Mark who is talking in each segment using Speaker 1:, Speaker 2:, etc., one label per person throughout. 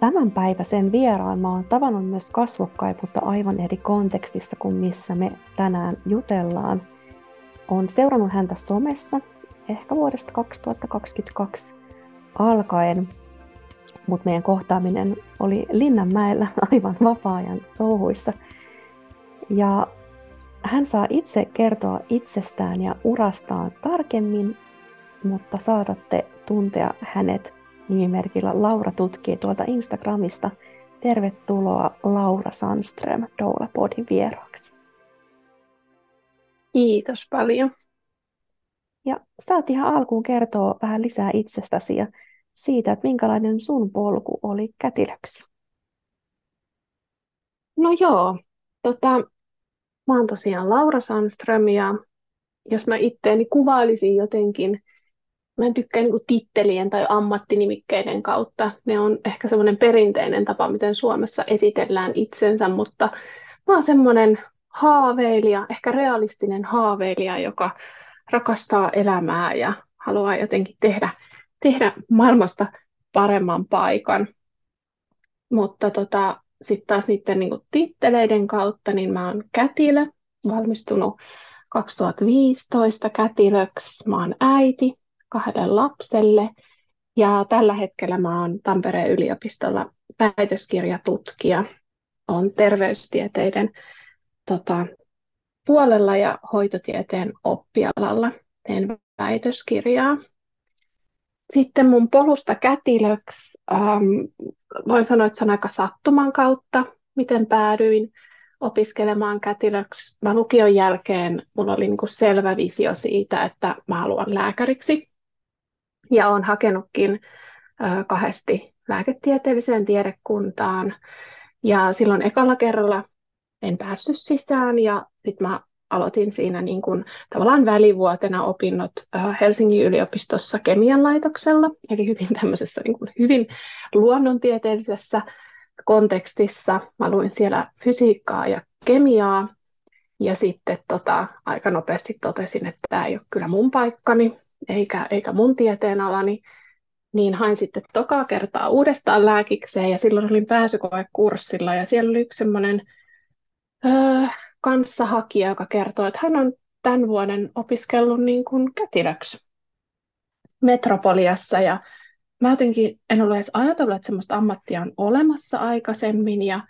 Speaker 1: Tämänpäiväisen vieraan mä oon tavannut myös kasvokkain, mutta aivan eri kontekstissa kuin missä me tänään jutellaan. Olen seurannut häntä somessa ehkä vuodesta 2022 alkaen, mutta meidän kohtaaminen oli Linnanmäellä aivan vapaa-ajan touhuissa. Ja hän saa itse kertoa itsestään ja urastaan tarkemmin, mutta saatatte tuntea hänet nimimerkillä Laura tutkii tuolta Instagramista. Tervetuloa Laura Sandström Doula-podin vieraaksi.
Speaker 2: Kiitos paljon.
Speaker 1: Ja saat ihan alkuun kertoa vähän lisää itsestäsi ja siitä, että minkälainen sun polku oli kätilöksi.
Speaker 2: No joo, tota, mä oon tosiaan Laura Sandström ja jos mä itteeni kuvailisin jotenkin Mä en tykkää niin tittelien tai ammattinimikkeiden kautta. Ne on ehkä semmoinen perinteinen tapa, miten Suomessa esitellään itsensä, mutta mä oon semmoinen haaveilija, ehkä realistinen haaveilija, joka rakastaa elämää ja haluaa jotenkin tehdä, tehdä maailmasta paremman paikan. Mutta tota, sitten taas niiden niin titteleiden kautta, niin mä oon kätilö, valmistunut 2015 kätilöksi. Mä oon äiti, kahdelle lapselle. Ja tällä hetkellä mä oon Tampereen yliopistolla väitöskirjatutkija. Olen terveystieteiden tota, puolella ja hoitotieteen oppialalla teen väitöskirjaa. Sitten mun polusta kätilöksi ähm, voin sanoa, että se on aika sattuman kautta, miten päädyin opiskelemaan kätilöksi. Mä lukion jälkeen mulla oli niinku selvä visio siitä, että mä haluan lääkäriksi ja olen hakenutkin kahdesti lääketieteelliseen tiedekuntaan. Ja silloin ekalla kerralla en päässyt sisään ja sitten mä aloitin siinä niin kuin, tavallaan välivuotena opinnot Helsingin yliopistossa kemian laitoksella, eli hyvin tämmöisessä niin kuin, hyvin luonnontieteellisessä kontekstissa. Mä luin siellä fysiikkaa ja kemiaa, ja sitten tota, aika nopeasti totesin, että tämä ei ole kyllä mun paikkani, eikä, eikä mun tieteenalani, niin hain sitten tokaa kertaa uudestaan lääkikseen ja silloin olin pääsykoekurssilla ja siellä oli yksi semmoinen öö, kanssahakija, joka kertoi, että hän on tämän vuoden opiskellut niin kuin kätilöksi Metropoliassa ja mä jotenkin en ollut edes ajatellut, että semmoista ammattia on olemassa aikaisemmin ja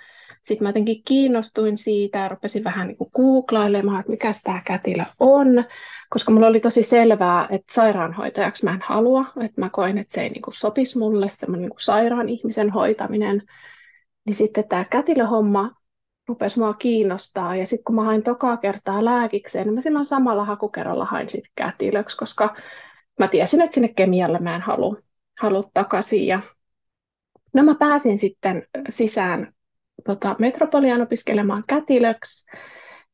Speaker 2: sitten mä jotenkin kiinnostuin siitä ja rupesin vähän niin kuin googlailemaan, että mikä tämä kätilö on, koska mulla oli tosi selvää, että sairaanhoitajaksi mä en halua, että mä koin, että se ei niin kuin sopisi mulle, semmoinen niin sairaan ihmisen hoitaminen. Niin sitten tämä kätilöhomma rupesi mua kiinnostaa. Ja sitten kun mä hain tokaa kertaa lääkikseen, niin mä silloin samalla hakukerralla hain sitten kätilöksi, koska mä tiesin, että sinne kemialle mä en halua, halua takaisin. Ja no mä pääsin sitten sisään tota, Metropoliaan opiskelemaan kätilöksi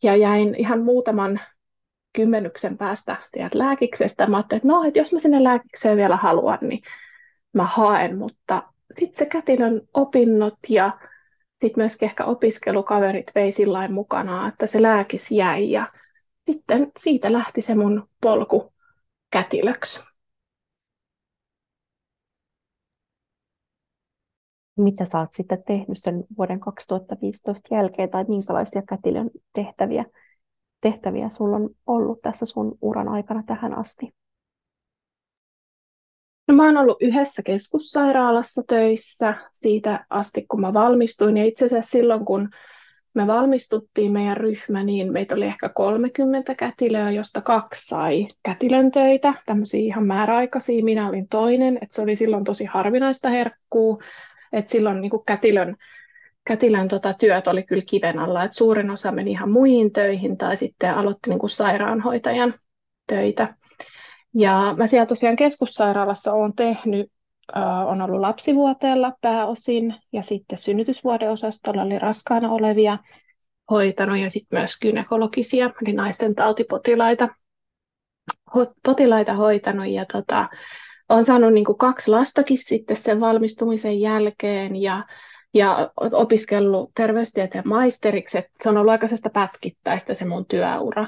Speaker 2: ja jäin ihan muutaman kymmenyksen päästä sieltä lääkiksestä. Mä ajattelin, että no, että jos mä sinne lääkikseen vielä haluan, niin mä haen, mutta sitten se kätilön opinnot ja sitten myöskin ehkä opiskelukaverit vei sillä mukana, että se lääkis jäi ja sitten siitä lähti se mun polku kätilöksi.
Speaker 1: Mitä sä oot sitten tehnyt sen vuoden 2015 jälkeen tai minkälaisia kätilön tehtäviä, tehtäviä sulla on ollut tässä sun uran aikana tähän asti?
Speaker 2: No, mä oon ollut yhdessä keskussairaalassa töissä siitä asti, kun mä valmistuin. Ja itse asiassa silloin, kun me valmistuttiin meidän ryhmä, niin meitä oli ehkä 30 kätilöä, josta kaksi sai kätilön töitä, tämmöisiä ihan määräaikaisia. Minä olin toinen, että se oli silloin tosi harvinaista herkkuu. Et silloin niin kätilön, kätilön tota, työt oli kyllä kiven alla, että suurin osa meni ihan muihin töihin tai sitten aloitti niin sairaanhoitajan töitä. Ja mä siellä tosiaan keskussairaalassa olen tehnyt on ollut lapsivuoteella pääosin ja sitten synnytysvuoden osastolla oli raskaana olevia hoitanut ja sitten myös gynekologisia, eli naisten tautipotilaita potilaita hoitanut ja tota, olen saanut niin kuin kaksi lastakin sitten sen valmistumisen jälkeen ja, ja opiskellut terveystieteen maisteriksi. että se on ollut aika pätkittäistä se mun työura,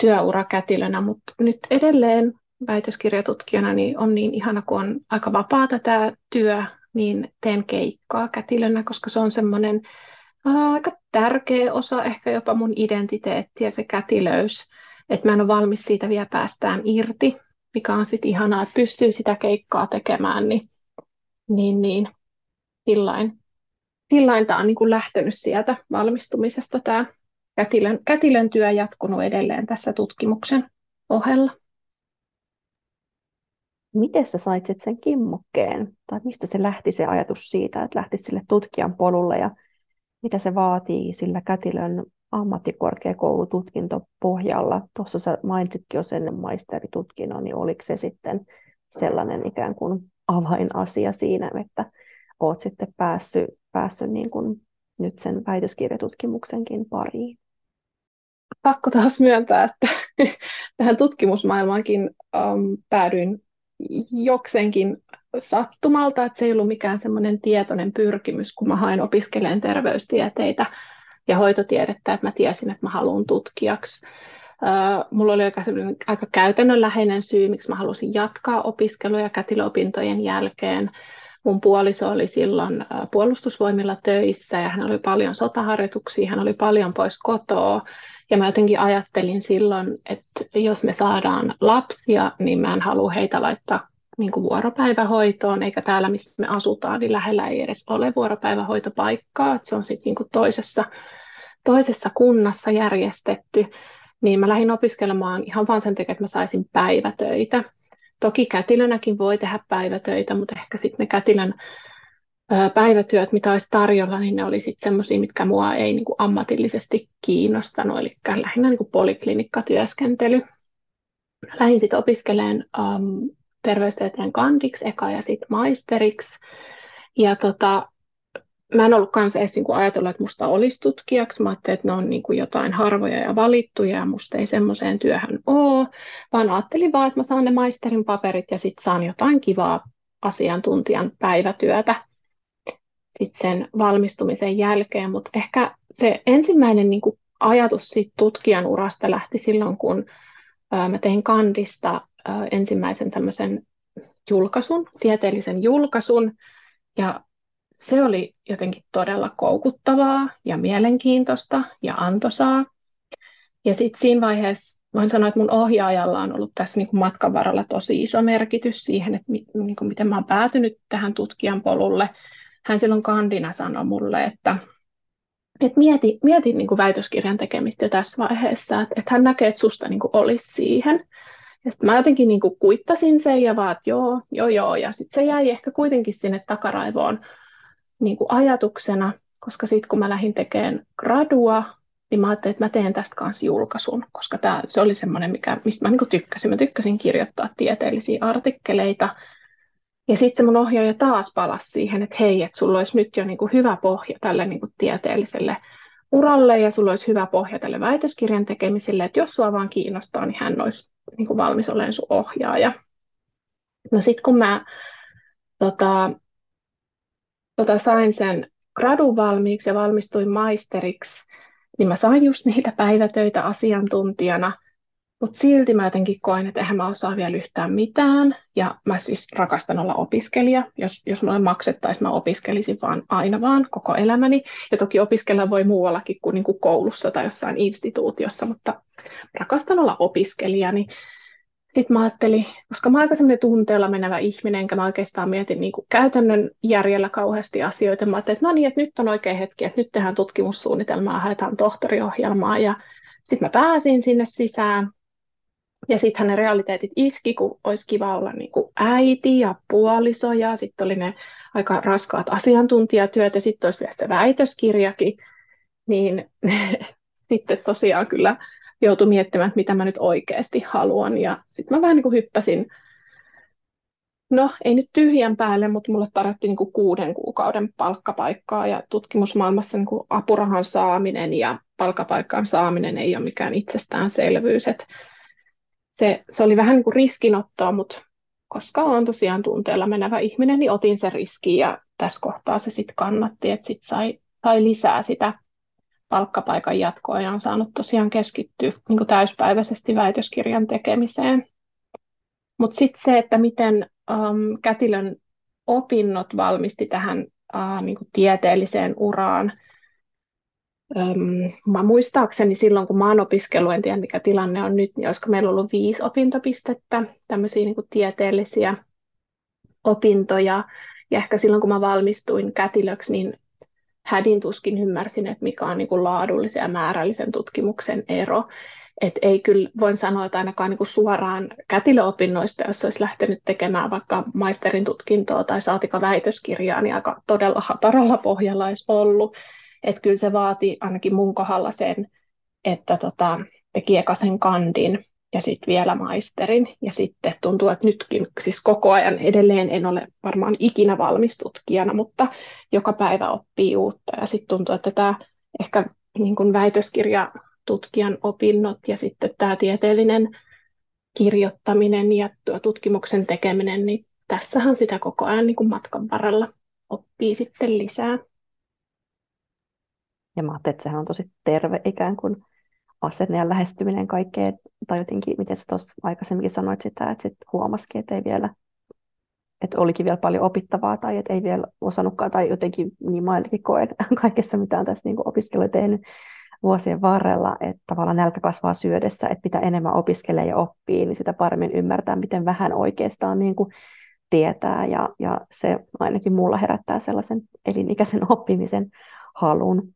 Speaker 2: työura kätilönä, mutta nyt edelleen väitöskirjatutkijana niin on niin ihana, kun on aika vapaata tämä työ, niin teen keikkaa kätilönä, koska se on semmoinen aika tärkeä osa ehkä jopa mun identiteettiä, se kätilöys. Että mä en ole valmis siitä vielä päästään irti, mikä on sitten ihanaa, että pystyy sitä keikkaa tekemään, niin, niin, niin sillain, sillain tämä on niin kuin lähtenyt sieltä valmistumisesta tämä kätilön, kätilön työ jatkunut edelleen tässä tutkimuksen ohella.
Speaker 1: Miten sä sait sen kimmokkeen? Tai mistä se lähti se ajatus siitä, että lähti sille tutkijan polulle ja mitä se vaatii sillä kätilön ammattikorkeakoulututkinto pohjalla. Tuossa sä mainitsitkin jo sen maisteritutkinnon, niin oliko se sitten sellainen ikään kuin avainasia siinä, että oot sitten päässyt, päässyt niin kuin nyt sen väitöskirjatutkimuksenkin pariin?
Speaker 2: Pakko taas myöntää, että tähän tutkimusmaailmaankin um, päädyin jokseenkin sattumalta, että se ei ollut mikään semmoinen tietoinen pyrkimys, kun mä hain opiskelemaan terveystieteitä ja hoitotiedettä, että mä tiesin, että mä haluan tutkijaksi. Mulla oli aika, aika käytännönläheinen syy, miksi mä halusin jatkaa opiskeluja kätilöopintojen jälkeen. Mun puoliso oli silloin puolustusvoimilla töissä ja hän oli paljon sotaharjoituksia, hän oli paljon pois kotoa. Ja mä jotenkin ajattelin silloin, että jos me saadaan lapsia, niin mä en halua heitä laittaa niin kuin vuoropäivähoitoon, eikä täällä, missä me asutaan, niin lähellä ei edes ole vuoropäivähoitopaikkaa. Että se on sitten niin toisessa, toisessa kunnassa järjestetty. Niin mä lähdin opiskelemaan ihan vain sen takia, että mä saisin päivätöitä. Toki kätilönäkin voi tehdä päivätöitä, mutta ehkä sitten ne kätilön päivätyöt, mitä olisi tarjolla, niin ne oli sitten semmoisia, mitkä mua ei niin kuin ammatillisesti kiinnostanut, eli lähinnä niin kuin poliklinikkatyöskentely. Lähdin sitten opiskelemaan um, terveystieteen kandiksi eka ja sitten maisteriksi. Ja tota, mä en ollut kanssa edes niin ajatellut, että musta olisi tutkijaksi. Mä ajattelin, että ne on niin kuin jotain harvoja ja valittuja ja musta ei semmoiseen työhön ole, vaan ajattelin vaan, että mä saan ne maisterin paperit ja sitten saan jotain kivaa asiantuntijan päivätyötä sitten sen valmistumisen jälkeen, mutta ehkä se ensimmäinen niin kuin ajatus siitä tutkijan urasta lähti silloin, kun mä tein kandista ensimmäisen tämmöisen julkaisun, tieteellisen julkaisun, ja se oli jotenkin todella koukuttavaa ja mielenkiintoista ja antoisaa. Ja sitten siinä vaiheessa voin sanoa, että mun ohjaajalla on ollut tässä niin kuin matkan varrella tosi iso merkitys siihen, että niin kuin miten mä oon päätynyt tähän tutkijan polulle. Hän silloin kandina sanoi mulle, että, että mieti, mieti niin kuin väitöskirjan tekemistä jo tässä vaiheessa, että, että hän näkee, että susta niin kuin olisi siihen. Ja sitten mä jotenkin niin kuin kuittasin sen ja vaan, että joo, joo, joo. Ja sitten se jäi ehkä kuitenkin sinne takaraivoon niin kuin ajatuksena, koska sitten kun mä lähdin tekemään gradua, niin mä ajattelin, että mä teen tästä kanssa julkaisun, koska tää, se oli semmoinen, mikä, mistä mä niin tykkäsin. Mä tykkäsin kirjoittaa tieteellisiä artikkeleita. Ja sitten se mun ohjaaja taas palasi siihen, että hei, että sulla olisi nyt jo niin kuin hyvä pohja tälle niin kuin tieteelliselle uralle ja sulla olisi hyvä pohja tälle väitöskirjan tekemiselle, että jos sua vaan kiinnostaa, niin hän olisi niin kuin valmis olemaan sun ohjaaja. No sitten kun mä tota, tota, sain sen gradun valmiiksi ja valmistuin maisteriksi, niin mä sain just niitä päivätöitä asiantuntijana, mutta silti mä jotenkin koin, että eihän mä osaa vielä yhtään mitään. Ja mä siis rakastan olla opiskelija. Jos, jos mulle maksettaisiin, mä opiskelisin vaan aina vaan koko elämäni. Ja toki opiskella voi muuallakin kuin, niin kuin koulussa tai jossain instituutiossa, mutta rakastan olla opiskelija. Niin sitten mä ajattelin, koska mä oon aika semmoinen tunteella menevä ihminen, enkä mä oikeastaan mietin niin kuin käytännön järjellä kauheasti asioita. Mä ajattelin, että no niin, että nyt on oikea hetki, että nyt tehdään tutkimussuunnitelmaa, haetaan tohtoriohjelmaa. Ja sitten mä pääsin sinne sisään. Ja sitten ne realiteetit iski, kun olisi kiva olla niin kuin äiti ja puoliso, ja sitten oli ne aika raskaat asiantuntijatyöt, ja sitten olisi vielä se väitöskirjakin. Niin sitten tosiaan kyllä joutui miettimään, että mitä mä nyt oikeasti haluan. Ja sitten mä vähän niin kuin hyppäsin, No, ei nyt tyhjän päälle, mutta mulle tarjottiin niin kuin kuuden kuukauden palkkapaikkaa ja tutkimusmaailmassa niin kuin apurahan saaminen ja palkkapaikan saaminen ei ole mikään itsestäänselvyys. Et se, se oli vähän niin kuin riskinottoa, mutta koska olen tosiaan tunteella menevä ihminen, niin otin sen riskin ja tässä kohtaa se sitten kannatti, että sitten sai, sai lisää sitä palkkapaikan jatkoa ja on saanut tosiaan keskittyä niin täyspäiväisesti väitöskirjan tekemiseen. Mutta sitten se, että miten um, kätilön opinnot valmisti tähän uh, niin tieteelliseen uraan. Um, mä muistaakseni silloin, kun mä oon opiskellut, en tiedä mikä tilanne on nyt, niin olisiko meillä ollut viisi opintopistettä, tämmöisiä niin tieteellisiä opintoja. Ja ehkä silloin, kun mä valmistuin kätilöksi, niin hädin tuskin ymmärsin, että mikä on niin kuin laadullisen ja määrällisen tutkimuksen ero. Et ei kyllä, voin sanoa, että ainakaan niin kuin suoraan kätilöopinnoista, jos olisi lähtenyt tekemään vaikka maisterin tutkintoa tai saatika väitöskirjaa, niin aika todella hataralla pohjalla olisi ollut. Että kyllä se vaati ainakin mun kohdalla sen, että tota, teki ekasen kandin ja sitten vielä maisterin. Ja sitten tuntuu, että nytkin siis koko ajan edelleen en ole varmaan ikinä valmis tutkijana, mutta joka päivä oppii uutta. Ja sitten tuntuu, että tämä ehkä niin kuin väitöskirja tutkijan opinnot ja sitten tämä tieteellinen kirjoittaminen ja tutkimuksen tekeminen, niin tässähän sitä koko ajan niin kuin matkan varrella oppii sitten lisää.
Speaker 1: Ja mä ajattelin, että sehän on tosi terve ikään kuin asenne ja lähestyminen kaikkeen, tai jotenkin, miten sä tuossa aikaisemminkin sanoit sitä, että sit huomasikin, että ei vielä, että olikin vielä paljon opittavaa, tai että ei vielä osannutkaan, tai jotenkin niin mä ainakin koen kaikessa, mitä on tässä niin opiskelu tehnyt, vuosien varrella, että tavallaan nälkä kasvaa syödessä, että mitä enemmän opiskelee ja oppii, niin sitä paremmin ymmärtää, miten vähän oikeastaan niin kuin tietää, ja, ja se ainakin mulla herättää sellaisen elinikäisen oppimisen halun.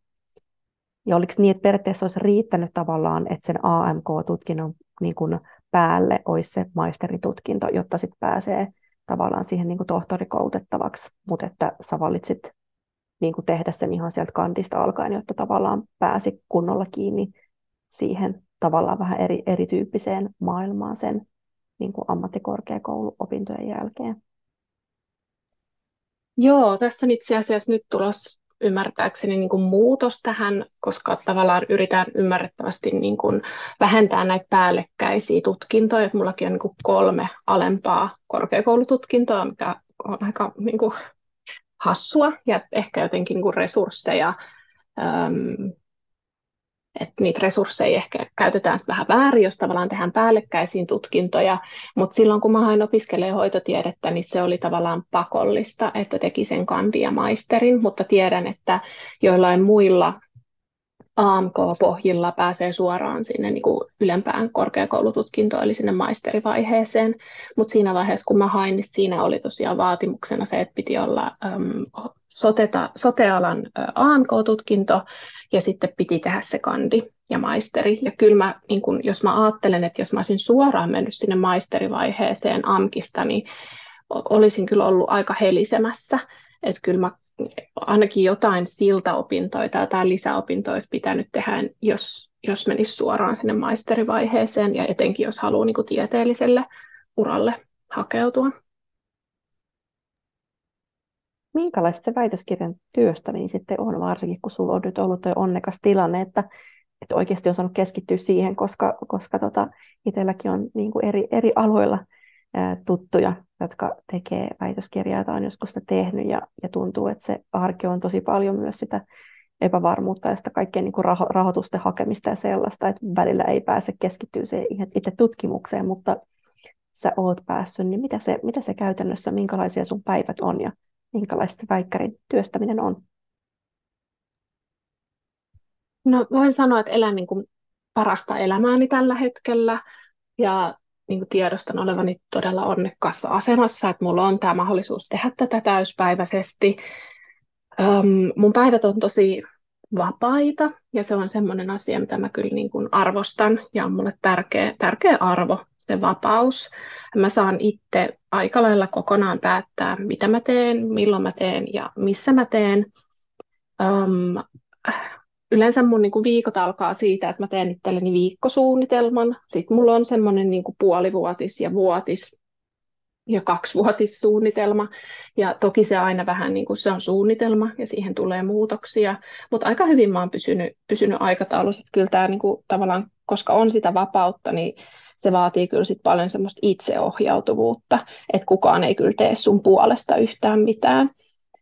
Speaker 1: Ja oliko niin, että periaatteessa olisi riittänyt tavallaan, että sen AMK-tutkinnon niin kuin päälle olisi se maisteritutkinto, jotta sitten pääsee tavallaan siihen niin kuin tohtorikoulutettavaksi, mutta että sä valitsit niin kuin tehdä sen ihan sieltä kandista alkaen, jotta tavallaan pääsi kunnolla kiinni siihen tavallaan vähän eri, erityyppiseen maailmaan sen niin kuin ammattikorkeakouluopintojen jälkeen.
Speaker 2: Joo, tässä on itse asiassa nyt tulossa ymmärtääkseni niin kuin muutos tähän, koska tavallaan yritän ymmärrettävästi niin kuin vähentää näitä päällekkäisiä tutkintoja. Että mullakin on niin kuin kolme alempaa korkeakoulututkintoa, mikä on aika niin kuin hassua ja ehkä jotenkin niin kuin resursseja, äm, että niitä resursseja ehkä käytetään vähän väärin, jos tavallaan tehdään päällekkäisiin tutkintoja, mutta silloin kun mä hain opiskelemaan hoitotiedettä, niin se oli tavallaan pakollista, että teki sen kandi ja maisterin, mutta tiedän, että joillain muilla AMK-pohjilla pääsee suoraan sinne niin kuin ylempään korkeakoulututkintoon, eli sinne maisterivaiheeseen. Mutta siinä vaiheessa, kun mä hain, niin siinä oli tosiaan vaatimuksena se, että piti olla äm, soteta, sotealan AMK-tutkinto, ja sitten piti tehdä se kandi ja maisteri. Ja kyllä mä, niin kun, jos mä ajattelen, että jos mä olisin suoraan mennyt sinne maisterivaiheeseen AMKista, niin olisin kyllä ollut aika helisemässä. Että kyllä mä ainakin jotain siltaopintoja tai lisäopintoja olisi pitänyt tehdä, jos, jos menisi suoraan sinne maisterivaiheeseen ja etenkin jos haluaa niin tieteelliselle uralle hakeutua.
Speaker 1: Minkälaista se väitöskirjan työstä niin sitten on, varsinkin kun sulla on nyt ollut tuo onnekas tilanne, että, että oikeasti on saanut keskittyä siihen, koska, koska tota, itselläkin on niin kuin eri, eri aloilla tuttuja, jotka tekee väitöskirjaa tai on joskus sitä tehnyt ja, ja tuntuu, että se arki on tosi paljon myös sitä epävarmuutta ja sitä kaikkea niin kuin raho- rahoitusten hakemista ja sellaista, että välillä ei pääse keskittyä se itse tutkimukseen, mutta sä oot päässyt, niin mitä se, mitä se käytännössä, minkälaisia sun päivät on ja minkälaista se väikkärin työstäminen on?
Speaker 2: No voin sanoa, että elän niin kuin parasta elämääni tällä hetkellä ja niin kuin tiedostan olevani todella onnekkaassa asemassa, että mulla on tämä mahdollisuus tehdä tätä täyspäiväisesti. Um, mun päivät on tosi vapaita ja se on semmoinen asia, mitä mä kyllä niin kuin arvostan ja on mulle tärkeä, tärkeä arvo, se vapaus. Mä saan itse aika lailla kokonaan päättää, mitä mä teen, milloin mä teen ja missä mä teen. Um, yleensä mun niin kuin viikot alkaa siitä, että mä teen itselleni viikkosuunnitelman. Sitten mulla on semmoinen niin kuin puolivuotis ja vuotis ja kaksivuotissuunnitelma. Ja toki se aina vähän niin kuin se on suunnitelma ja siihen tulee muutoksia, mutta aika hyvin mä oon pysynyt, pysynyt aikataulussa. Että kyllä tämä niin kuin, tavallaan, koska on sitä vapautta, niin se vaatii kyllä sit paljon semmoista itseohjautuvuutta, että kukaan ei kyllä tee sun puolesta yhtään mitään.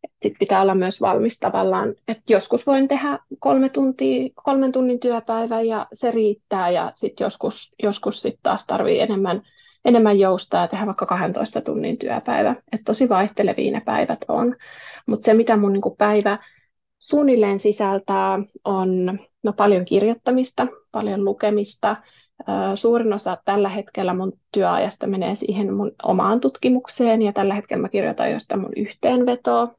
Speaker 2: Sitten pitää olla myös valmis tavallaan, että joskus voin tehdä kolme tuntia, kolmen tunnin työpäivän ja se riittää ja sitten joskus, joskus sit taas tarvii enemmän, enemmän joustaa ja tehdä vaikka 12 tunnin työpäivä. Et tosi vaihtelevia ne päivät on. Mutta se, mitä mun niinku päivä suunnilleen sisältää, on no, paljon kirjoittamista, paljon lukemista, Suurin osa tällä hetkellä mun työajasta menee siihen mun omaan tutkimukseen ja tällä hetkellä mä kirjoitan jo sitä mun yhteenvetoa,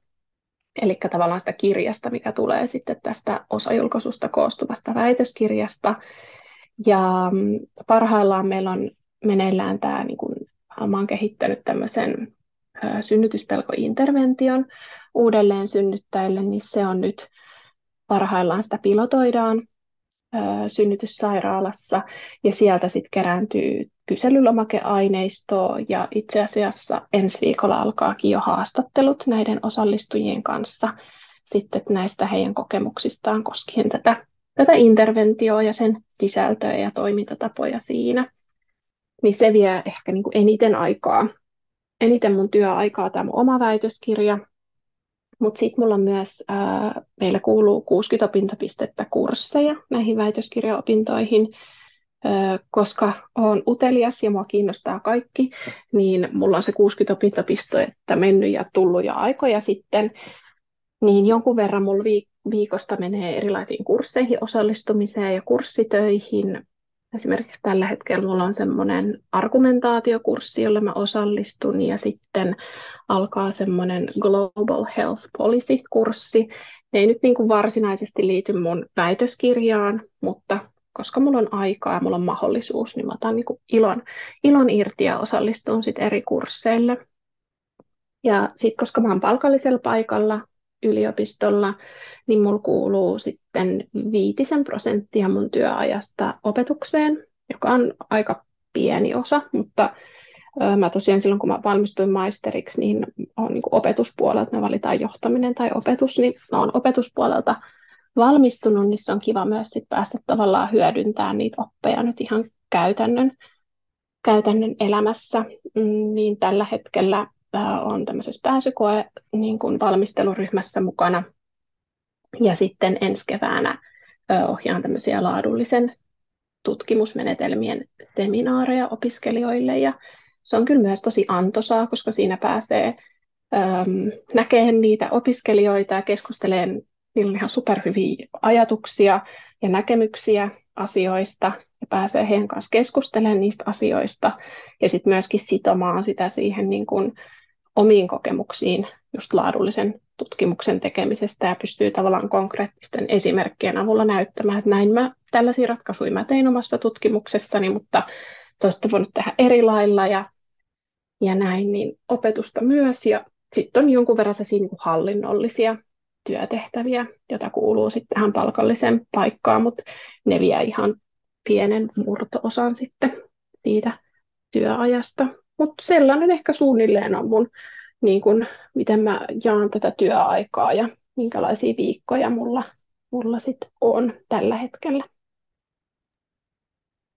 Speaker 2: eli tavallaan sitä kirjasta, mikä tulee sitten tästä osajulkaisusta koostuvasta väitöskirjasta. Ja mm, parhaillaan meillä on meneillään tämä, niin kuin, mä oon kehittänyt tämmöisen synnytyspelkointervention uudelleen synnyttäjille, niin se on nyt parhaillaan sitä pilotoidaan synnytyssairaalassa ja sieltä sitten kerääntyy kyselylomakeaineistoa ja itse asiassa ensi viikolla alkaakin jo haastattelut näiden osallistujien kanssa sitten näistä heidän kokemuksistaan koskien tätä, tätä interventioa ja sen sisältöä ja toimintatapoja siinä. Niin se vie ehkä niin kuin eniten aikaa, eniten mun työaikaa tämä oma väitöskirja, mutta sitten mulla myös, ää, meillä kuuluu 60 opintopistettä kursseja näihin väitöskirjaopintoihin, ää, koska olen utelias ja mua kiinnostaa kaikki, niin mulla on se 60 opintopistettä mennyt ja tullut jo aikoja sitten, niin jonkun verran mulla viikosta menee erilaisiin kursseihin osallistumiseen ja kurssitöihin, Esimerkiksi tällä hetkellä minulla on semmoinen argumentaatiokurssi, jolle mä osallistun, ja sitten alkaa semmoinen Global Health Policy-kurssi. Ne ei nyt niin kuin varsinaisesti liity mun väitöskirjaan, mutta koska mulla on aikaa ja mulla on mahdollisuus, niin mä otan niin kuin ilon, ilon irti ja osallistun sitten eri kursseille. Ja sitten koska mä oon palkallisella paikalla yliopistolla, niin mulla kuuluu sitten viitisen prosenttia mun työajasta opetukseen, joka on aika pieni osa, mutta Mä tosiaan silloin, kun mä valmistuin maisteriksi, niin on niin opetuspuolelta, me valitaan johtaminen tai opetus, niin mä olen opetuspuolelta valmistunut, niin se on kiva myös sit päästä tavallaan hyödyntämään niitä oppeja nyt ihan käytännön, käytännön elämässä. Mm, niin tällä hetkellä on tämmöisessä pääsykoe niin kuin valmisteluryhmässä mukana. Ja sitten ensi keväänä ohjaan tämmöisiä laadullisen tutkimusmenetelmien seminaareja opiskelijoille. Ja se on kyllä myös tosi antoisaa, koska siinä pääsee äm, näkemään niitä opiskelijoita ja keskustelemaan niillä on ihan superhyviä ajatuksia ja näkemyksiä asioista ja pääsee heidän kanssa keskustelemaan niistä asioista ja sitten myöskin sitomaan sitä siihen niin kuin omiin kokemuksiin just laadullisen tutkimuksen tekemisestä ja pystyy tavallaan konkreettisten esimerkkien avulla näyttämään, että näin mä tällaisia ratkaisuja mä tein omassa tutkimuksessani, mutta toista voinut tehdä eri lailla ja, ja näin, niin opetusta myös ja sitten on jonkun verran se niin hallinnollisia työtehtäviä, joita kuuluu sitten tähän palkalliseen paikkaan, mutta ne vie ihan pienen murto-osan sitten siitä työajasta. Mutta sellainen ehkä suunnilleen on mun, niin kun, miten mä jaan tätä työaikaa ja minkälaisia viikkoja mulla, mulla sit on tällä hetkellä.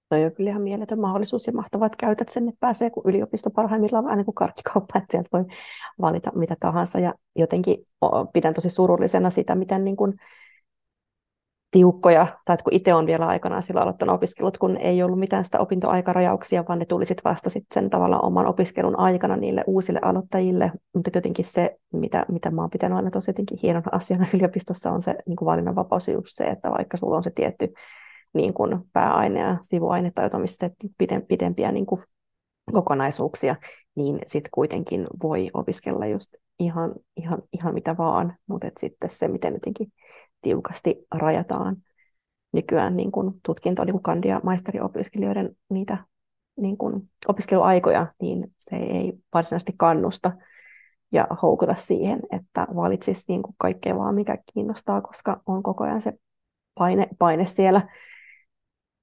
Speaker 1: Toi on kyllä ihan mieletön mahdollisuus ja mahtavaa, että käytät sen, että pääsee kun yliopisto parhaimmillaan vähän niin kuin karkkikauppa, että sieltä voi valita mitä tahansa. Ja jotenkin pidän tosi surullisena sitä, miten niin kuin tiukkoja, tai että kun itse on vielä aikanaan silloin aloittanut opiskelut, kun ei ollut mitään sitä opintoaikarajauksia, vaan ne tuli sitten vasta sit sen tavallaan oman opiskelun aikana niille uusille aloittajille, mutta jotenkin se, mitä, mitä mä oon pitänyt aina tosi jotenkin hienona asiana yliopistossa, on se niin kuin valinnanvapaus just se, että vaikka sulla on se tietty niin kuin pääaine ja sivuaine tai jotain, missä pidempiä niin kuin kokonaisuuksia, niin sitten kuitenkin voi opiskella just ihan, ihan, ihan mitä vaan, mutta sitten se, miten jotenkin tiukasti rajataan nykyään niin kuin tutkinto, niin kuin kandi- ja maisteriopiskelijoiden niitä niin kuin opiskeluaikoja, niin se ei varsinaisesti kannusta ja houkuta siihen, että valitsisi niin kuin kaikkea vaan, mikä kiinnostaa, koska on koko ajan se paine, paine siellä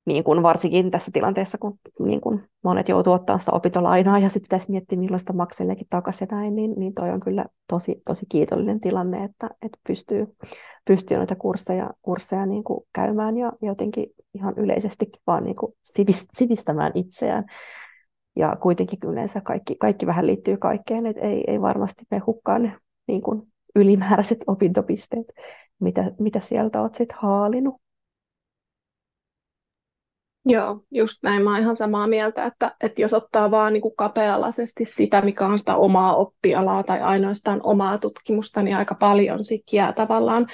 Speaker 1: niin kuin varsinkin tässä tilanteessa, kun niin kuin monet joutuu ottaa sitä opintolainaa ja sitten pitäisi miettiä, milloin sitä makseleekin takaisin ja näin, niin, niin toi on kyllä tosi, tosi kiitollinen tilanne, että, että pystyy, pystyy noita kursseja, kursseja niin kuin käymään ja jotenkin ihan yleisesti vaan niin kuin sivistämään itseään. Ja kuitenkin yleensä kaikki, kaikki vähän liittyy kaikkeen, että ei, ei varmasti me hukkaan niin kuin ylimääräiset opintopisteet, mitä, mitä sieltä olet sitten haalinut.
Speaker 2: Joo, just näin. Mä oon ihan samaa mieltä, että, että jos ottaa vaan niin kuin kapealaisesti sitä, mikä on sitä omaa oppialaa tai ainoastaan omaa tutkimusta, niin aika paljon sit jää tavallaan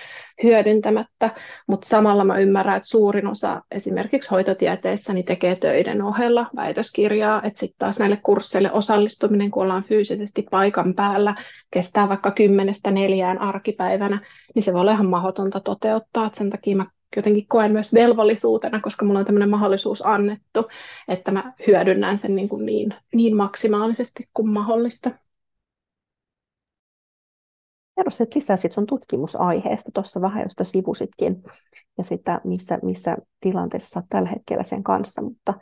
Speaker 2: hyödyntämättä. Mutta samalla mä ymmärrän, että suurin osa esimerkiksi hoitotieteissä niin tekee töiden ohella väitöskirjaa, että sitten taas näille kursseille osallistuminen, kun ollaan fyysisesti paikan päällä, kestää vaikka kymmenestä neljään arkipäivänä, niin se voi olla ihan mahdotonta toteuttaa. Et sen takia mä jotenkin koen myös velvollisuutena, koska mulla on tämmöinen mahdollisuus annettu, että mä hyödynnän sen niin, kuin niin, niin maksimaalisesti kuin mahdollista.
Speaker 1: Kerro sitten lisää sit sun tutkimusaiheesta tuossa vähän, josta sivusitkin, ja sitä, missä, missä tilanteessa sä tällä hetkellä sen kanssa, mutta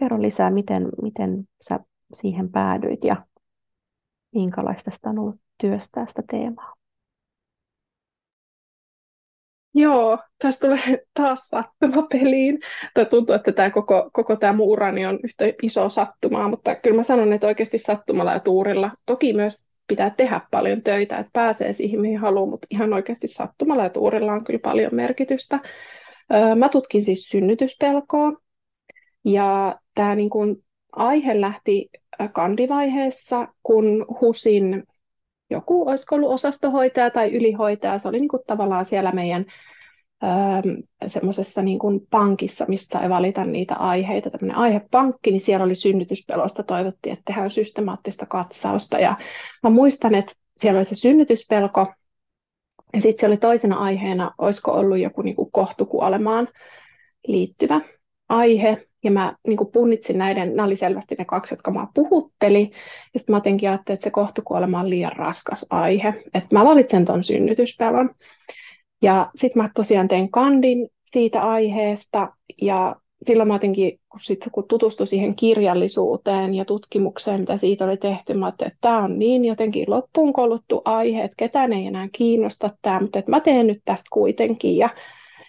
Speaker 1: kerro lisää, miten, miten sä siihen päädyit ja minkälaista sitä on ollut työstää sitä teemaa.
Speaker 2: Joo, tässä tulee taas sattuma peliin. Tai tuntuu, että tämä koko, koko tämä mun urani on yhtä iso sattumaa, mutta kyllä mä sanon, että oikeasti sattumalla ja tuurilla toki myös pitää tehdä paljon töitä, että pääsee siihen, mihin haluaa, mutta ihan oikeasti sattumalla ja tuurilla on kyllä paljon merkitystä. Mä tutkin siis synnytyspelkoa, ja tämä niin kuin aihe lähti kandivaiheessa, kun HUSin joku, olisiko ollut osastohoitaja tai ylihoitaja, se oli niin kuin tavallaan siellä meidän öö, semmoisessa niin kuin pankissa, mistä sai valita niitä aiheita, tämmöinen aihepankki, niin siellä oli synnytyspelosta, toivottiin, että tehdään systemaattista katsausta, ja mä muistan, että siellä oli se synnytyspelko, ja sitten se oli toisena aiheena, olisiko ollut joku niin kuin kohtukuolemaan liittyvä aihe, ja mä niin punnitsin näiden, nämä oli selvästi ne kaksi, jotka mä puhutteli. Ja sitten mä jotenkin ajattelin, että se kohtukuolema on liian raskas aihe. Että mä valitsen ton synnytyspelon. Ja sitten mä tosiaan tein kandin siitä aiheesta. Ja silloin mä jotenkin, kun, sit, kun tutustuin siihen kirjallisuuteen ja tutkimukseen, mitä siitä oli tehty, mä ajattelin, että tämä on niin jotenkin loppuun koluttu aihe, että ketään ei enää kiinnosta tämä, mutta että mä teen nyt tästä kuitenkin. Ja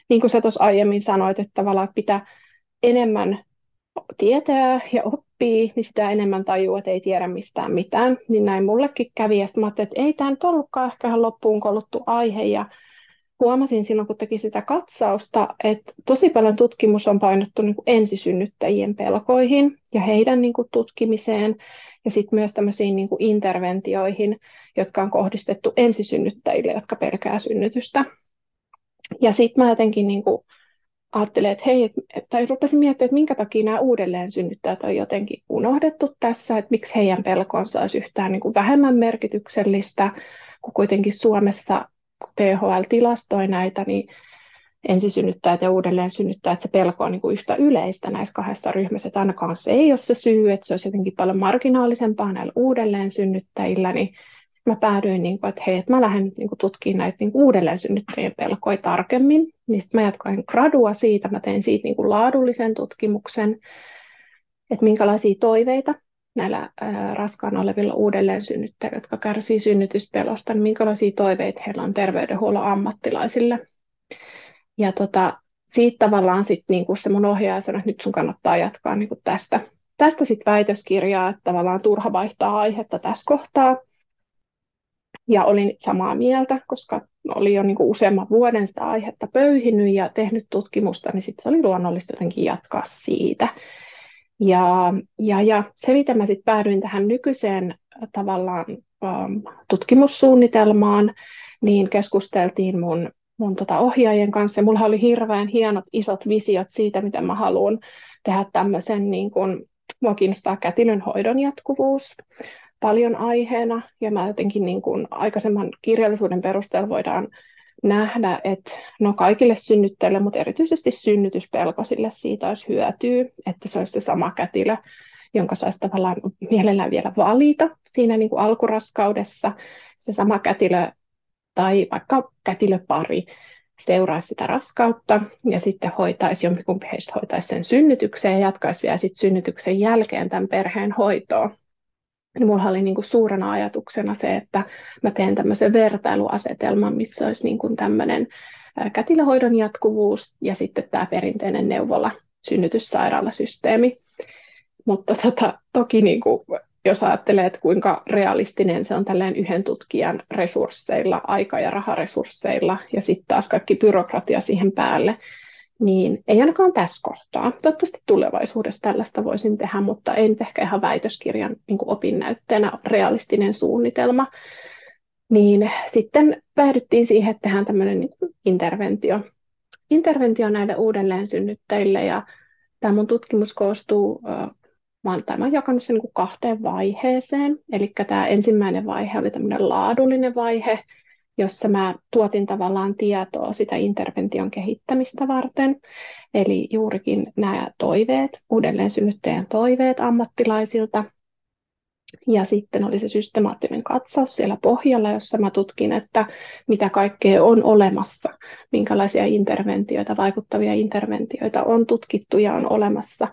Speaker 2: niin kuin sä tuossa aiemmin sanoit, että tavallaan pitää enemmän tietää ja oppii, niin sitä enemmän tajuu, että ei tiedä mistään mitään. Niin näin mullekin kävi. Ja sitten ajattelin, että ei tämä nyt ollutkaan ehkä ihan loppuun koluttu aihe. Ja huomasin silloin, kun teki sitä katsausta, että tosi paljon tutkimus on painottu niin kuin ensisynnyttäjien pelkoihin ja heidän niin kuin tutkimiseen ja sitten myös tämmöisiin niin kuin interventioihin, jotka on kohdistettu ensisynnyttäjille, jotka pelkää synnytystä. Ja sitten mä jotenkin niin kuin ajattelee, että hei, tai rupesin miettimään, että minkä takia nämä uudelleen synnyttäjät on jotenkin unohdettu tässä, että miksi heidän pelkonsa olisi yhtään niin kuin vähemmän merkityksellistä, kun kuitenkin Suomessa THL tilastoi näitä, niin ensisynnyttäjät ja uudelleen synnyttäjät, se pelko on niin kuin yhtä yleistä näissä kahdessa ryhmässä, että ainakaan se ei ole se syy, että se olisi jotenkin paljon marginaalisempaa näillä uudelleen synnyttäjillä, niin mä päädyin, niin kuin, että hei, että mä lähden nyt niin kuin, tutkimaan näitä niin kuin, uudelleen synnyttäjien pelkoja tarkemmin. Niin sitten mä jatkoin gradua siitä, mä tein siitä niin kuin, laadullisen tutkimuksen, että minkälaisia toiveita näillä ää, raskaana olevilla uudelleen synnyttäjillä, jotka kärsii synnytyspelosta, niin minkälaisia toiveita heillä on terveydenhuollon ammattilaisille. Ja tota, siitä tavallaan sitten niin kuin se mun ohjaaja sanoi, että nyt sun kannattaa jatkaa niin kuin tästä, tästä sitten väitöskirjaa, että tavallaan turha vaihtaa aihetta tässä kohtaa. Ja olin samaa mieltä, koska oli jo niin kuin useamman vuoden sitä aihetta pöyhinyt ja tehnyt tutkimusta, niin sitten se oli luonnollista jotenkin jatkaa siitä. Ja, ja, ja se, miten mä sitten päädyin tähän nykyiseen tavallaan um, tutkimussuunnitelmaan, niin keskusteltiin mun, mun tota ohjaajien kanssa. Ja mulla oli hirveän hienot isot visiot siitä, miten mä haluan tehdä tämmöisen, niin kun, mua kiinnostaa kätilön hoidon jatkuvuus paljon aiheena, ja mä jotenkin niin kuin aikaisemman kirjallisuuden perusteella voidaan nähdä, että no kaikille synnyttäjille, mutta erityisesti synnytyspelkoisille siitä olisi hyötyä, että se olisi se sama kätilö, jonka saisi tavallaan mielellään vielä valita siinä niin kuin alkuraskaudessa, se sama kätilö tai vaikka kätilöpari seuraisi sitä raskautta ja sitten hoitaisi, jompikumpi heistä hoitaisi sen synnytyksen ja jatkaisi vielä sit synnytyksen jälkeen tämän perheen hoitoa. Niin mulla oli niin kuin suurena ajatuksena se, että mä teen tämmöisen vertailuasetelman, missä olisi niin kuin tämmöinen kätilöhoidon jatkuvuus ja sitten tämä perinteinen neuvola synnytyssairaalasysteemi. Mutta tota, toki niin kuin, jos ajattelee, että kuinka realistinen se on tälleen yhden tutkijan resursseilla, aika- ja raharesursseilla, ja sitten taas kaikki byrokratia siihen päälle, niin ei ainakaan tässä kohtaa. Toivottavasti tulevaisuudessa tällaista voisin tehdä, mutta ei nyt ehkä ihan väitöskirjan niin opinnäytteenä realistinen suunnitelma. Niin sitten päädyttiin siihen, että tehdään tämmöinen niin interventio. Interventio näille uudelleen synnyttäjille ja tämä mun tutkimus koostuu mä oon, tämän jakanut sen niin kahteen vaiheeseen. Eli tämä ensimmäinen vaihe oli tämmöinen laadullinen vaihe, jossa mä tuotin tavallaan tietoa sitä intervention kehittämistä varten. Eli juurikin nämä toiveet, uudelleen synnyttäjän toiveet ammattilaisilta. Ja sitten oli se systemaattinen katsaus siellä pohjalla, jossa mä tutkin, että mitä kaikkea on olemassa, minkälaisia interventioita, vaikuttavia interventioita on tutkittu ja on olemassa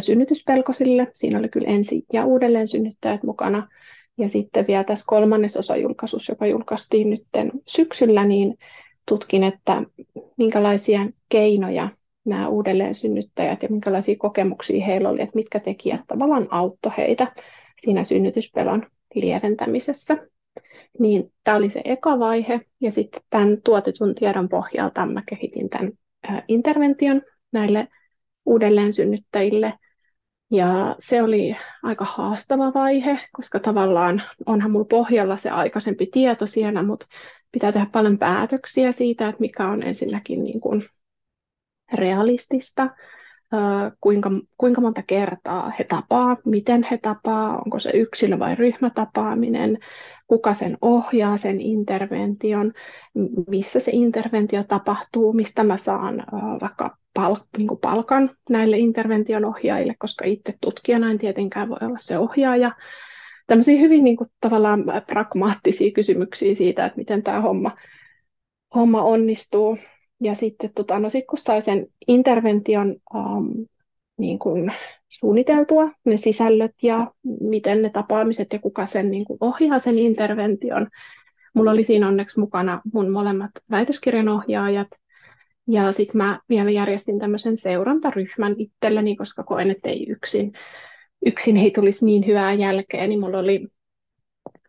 Speaker 2: synnytyspelkosille. Siinä oli kyllä ensi- ja uudelleen synnyttäjät mukana. Ja sitten vielä tässä kolmannesosa julkaisussa, joka julkaistiin nyt syksyllä, niin tutkin, että minkälaisia keinoja nämä uudelleen synnyttäjät ja minkälaisia kokemuksia heillä oli, että mitkä tekijät tavallaan auttoi heitä siinä synnytyspelon lieventämisessä. Niin tämä oli se eka vaihe, ja sitten tämän tuotetun tiedon pohjalta mä kehitin tämän intervention näille uudelleen synnyttäjille. Ja se oli aika haastava vaihe, koska tavallaan onhan mulla pohjalla se aikaisempi tieto siellä, mutta pitää tehdä paljon päätöksiä siitä, että mikä on ensinnäkin niin kuin realistista, kuinka, kuinka monta kertaa he tapaa, miten he tapaa, onko se yksilö- vai ryhmätapaaminen, kuka sen ohjaa, sen intervention, missä se interventio tapahtuu, mistä mä saan vaikka pal- niin palkan näille intervention ohjaajille, koska itse tutkijana en tietenkään voi olla se ohjaaja. Tämmöisiä hyvin niin kuin, tavallaan pragmaattisia kysymyksiä siitä, että miten tämä homma, homma onnistuu. Ja sitten tota, no sit kun sai sen intervention um, niin kuin suunniteltua, ne sisällöt ja miten ne tapaamiset ja kuka sen niin kuin ohjaa sen intervention. Mulla oli siinä onneksi mukana mun molemmat väitöskirjan ohjaajat. Ja sitten mä vielä järjestin tämmöisen seurantaryhmän itselleni, koska koen, että ei yksin, yksin ei tulisi niin hyvää jälkeä, niin mulla oli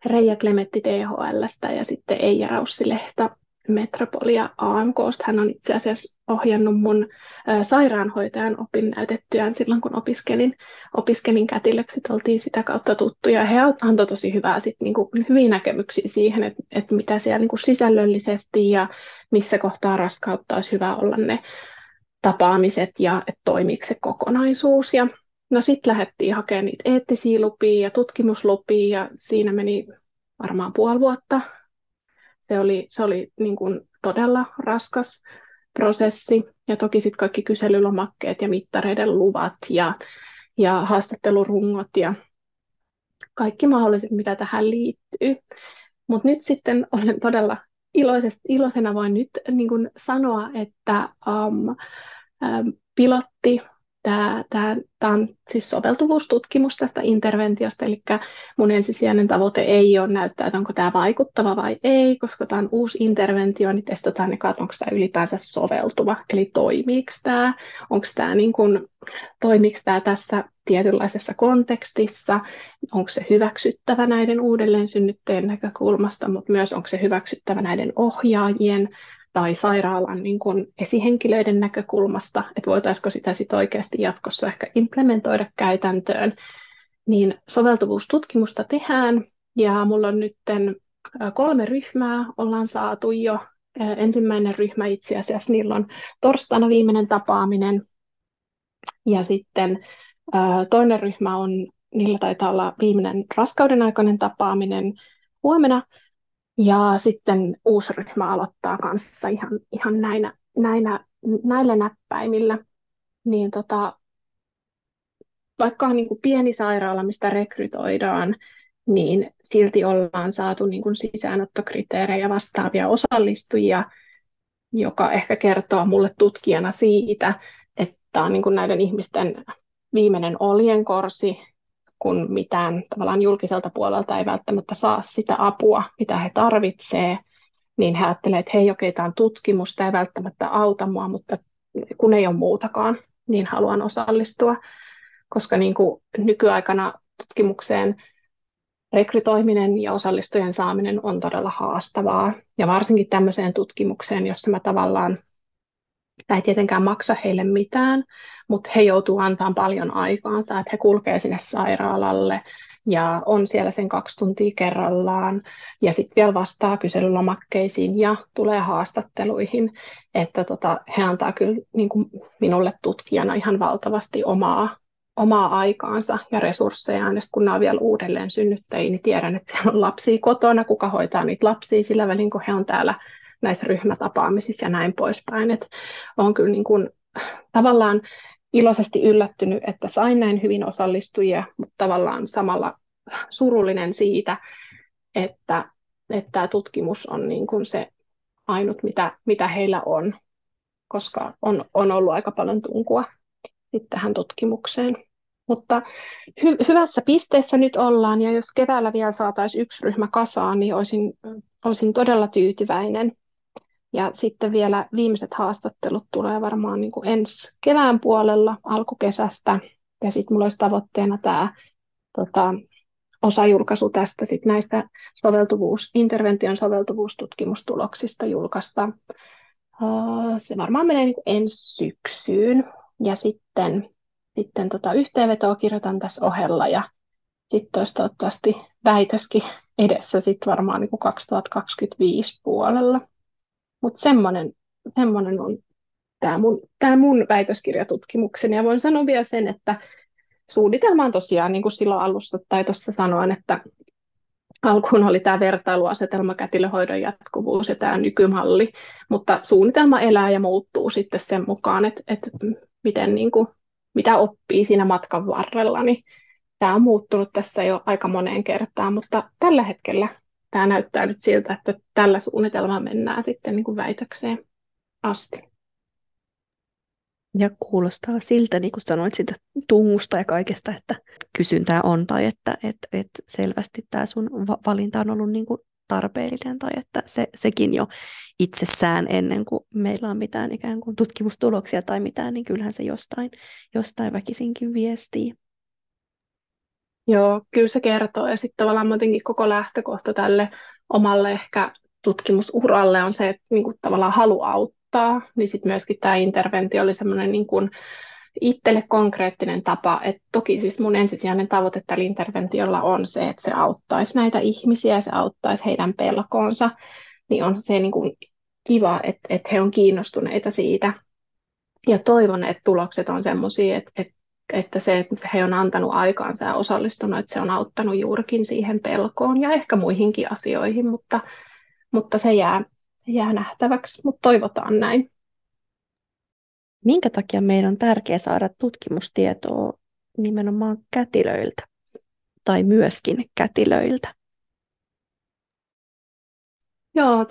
Speaker 2: Reija Klemetti THLstä ja sitten Eija Raussilehta Metropolia AMKsta. Hän on itse asiassa ohjannut mun sairaanhoitajan opinnäytettyään silloin, kun opiskelin, opiskelin kätilöksi. Oltiin sitä kautta tuttuja. He antoivat tosi hyvää, sit, niin kuin, hyviä näkemyksiä siihen, että, että mitä siellä niin kuin sisällöllisesti ja missä kohtaa raskautta olisi hyvä olla ne tapaamiset ja että toimiiko se kokonaisuus. Ja no sitten lähdettiin hakemaan niitä eettisiä lupia ja tutkimuslupia ja siinä meni varmaan puoli vuotta se oli, se oli niin kuin todella raskas prosessi. Ja toki sitten kaikki kyselylomakkeet ja mittareiden luvat ja, ja haastattelurungot ja kaikki mahdolliset, mitä tähän liittyy. Mutta nyt sitten olen todella iloisena voin nyt niin kuin sanoa, että um, pilotti Tämä, tämä, tämä on siis soveltuvuustutkimus tästä interventiosta, eli mun ensisijainen tavoite ei ole näyttää, että onko tämä vaikuttava vai ei, koska tämä on uusi interventio, niin testataan ne, onko tämä ylipäänsä soveltuva, eli toimiiko tämä, onko tämä niin kuin, toimiiko tämä tässä tietynlaisessa kontekstissa, onko se hyväksyttävä näiden uudelleen synnytteen näkökulmasta, mutta myös onko se hyväksyttävä näiden ohjaajien tai sairaalan niin kuin esihenkilöiden näkökulmasta, että voitaisiinko sitä sitten oikeasti jatkossa ehkä implementoida käytäntöön, niin soveltuvuustutkimusta tehdään. Ja mulla on nyt kolme ryhmää ollaan saatu jo. Ensimmäinen ryhmä itse asiassa, niillä on torstaina viimeinen tapaaminen. Ja sitten toinen ryhmä on, niillä taitaa olla viimeinen raskauden aikainen tapaaminen huomenna ja sitten uusi ryhmä aloittaa kanssa ihan, ihan näinä, näinä, näillä näppäimillä. Niin tota, vaikka on niin kuin pieni sairaala, mistä rekrytoidaan, niin silti ollaan saatu niin kuin sisäänottokriteerejä vastaavia osallistujia. joka ehkä kertoo mulle tutkijana siitä, että on niin kuin näiden ihmisten viimeinen oljenkorsi, kun mitään tavallaan julkiselta puolelta ei välttämättä saa sitä apua, mitä he tarvitsevat, niin he ajattelevat, että hei, okei, tämä on tutkimus, tämä ei välttämättä auta mua, mutta kun ei ole muutakaan, niin haluan osallistua, koska niin kuin nykyaikana tutkimukseen rekrytoiminen ja osallistujien saaminen on todella haastavaa. Ja varsinkin tämmöiseen tutkimukseen, jossa mä tavallaan, tämä ei tietenkään maksa heille mitään, mutta he joutuu antamaan paljon aikaansa, että he kulkee sinne sairaalalle ja on siellä sen kaksi tuntia kerrallaan. Ja sitten vielä vastaa kyselylomakkeisiin ja tulee haastatteluihin, että tota, he antaa kyllä niin kuin minulle tutkijana ihan valtavasti omaa omaa aikaansa ja resurssejaan, ja kun nämä on vielä uudelleen synnyttäjiä, niin tiedän, että siellä on lapsia kotona, kuka hoitaa niitä lapsia sillä välin, kun he on täällä näissä ryhmätapaamisissa ja näin poispäin. Että olen kyllä niin kuin, tavallaan iloisesti yllättynyt, että sain näin hyvin osallistujia, mutta tavallaan samalla surullinen siitä, että, että tämä tutkimus on niin kuin se ainut, mitä, mitä heillä on, koska on, on ollut aika paljon tunkua tähän tutkimukseen. Mutta hy- hyvässä pisteessä nyt ollaan, ja jos keväällä vielä saataisiin yksi ryhmä kasaan, niin olisin, olisin todella tyytyväinen. Ja sitten vielä viimeiset haastattelut tulee varmaan niin kuin ensi kevään puolella, alkukesästä. Ja sitten mulla olisi tavoitteena tämä tota, osajulkaisu tästä sit näistä soveltuvuus, intervention soveltuvuustutkimustuloksista julkaista. Se varmaan menee niin ensi syksyyn. Ja sitten sitten tota yhteenvetoa kirjoitan tässä ohella ja sitten olisi toivottavasti väitöskin edessä sitten varmaan niin kuin 2025 puolella. Mutta semmoinen, semmoinen on tämä mun, tää mun väitöskirjatutkimukseni. Ja voin sanoa vielä sen, että suunnitelma on tosiaan, niin kuin silloin alussa tai tuossa sanoin, että alkuun oli tämä vertailuasetelma, kätilöhoidon jatkuvuus ja tämä nykymalli, mutta suunnitelma elää ja muuttuu sitten sen mukaan, että, että miten niin kuin mitä oppii siinä matkan varrella, niin tämä on muuttunut tässä jo aika moneen kertaan, mutta tällä hetkellä tämä näyttää nyt siltä, että tällä suunnitelmalla mennään sitten niin kuin väitökseen asti.
Speaker 1: Ja kuulostaa siltä, niin kuin sanoit sitä tungusta ja kaikesta, että kysyntää on tai että, että, että selvästi tämä sun valinta on ollut niin kuin tarpeellinen tai että se, sekin jo itsessään ennen kuin meillä on mitään ikään kuin tutkimustuloksia tai mitään, niin kyllähän se jostain, jostain väkisinkin viestii.
Speaker 2: Joo, kyllä se kertoo. Ja sitten tavallaan muutenkin koko lähtökohta tälle omalle ehkä tutkimusuralle on se, että niin kuin tavallaan halu auttaa, niin sitten myöskin tämä interventio oli semmoinen niin kuin itselle konkreettinen tapa, että toki siis mun ensisijainen tavoite tällä interventiolla on se, että se auttaisi näitä ihmisiä, se auttaisi heidän pelkoonsa, niin on se niin kuin kiva, että, että he on kiinnostuneita siitä. Ja toivon, että tulokset on sellaisia, että, että, että se, että he on antanut aikaansa ja osallistunut, että se on auttanut juurikin siihen pelkoon ja ehkä muihinkin asioihin, mutta, mutta se, jää, se jää nähtäväksi, mutta toivotaan näin.
Speaker 1: Minkä takia meidän on tärkeää saada tutkimustietoa nimenomaan kätilöiltä tai myöskin kätilöiltä?
Speaker 2: Joo,